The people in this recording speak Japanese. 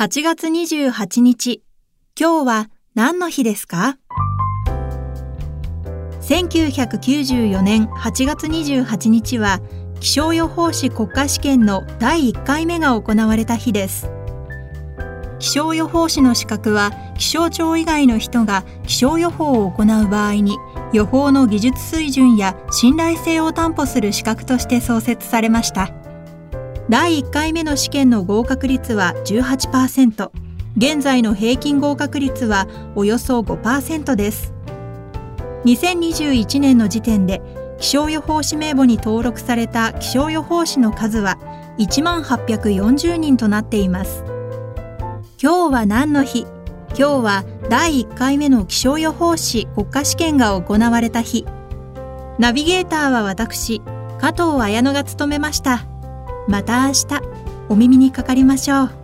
8月28日、今日は何の日ですか ?1994 年8月28日は気象予報士国家試験の第1回目が行われた日です。気象予報士の資格は気象庁以外の人が気象予報を行う場合に予報の技術水準や信頼性を担保する資格として創設されました。第1回目の試験の合格率は18%、現在の平均合格率はおよそ5%です。2021年の時点で気象予報士名簿に登録された気象予報士の数は1万840人となっています。今日は何の日？今日は第1回目の気象予報士国家試験が行われた日。ナビゲーターは私、加藤綾乃が務めました。また明日お耳にかかりましょう。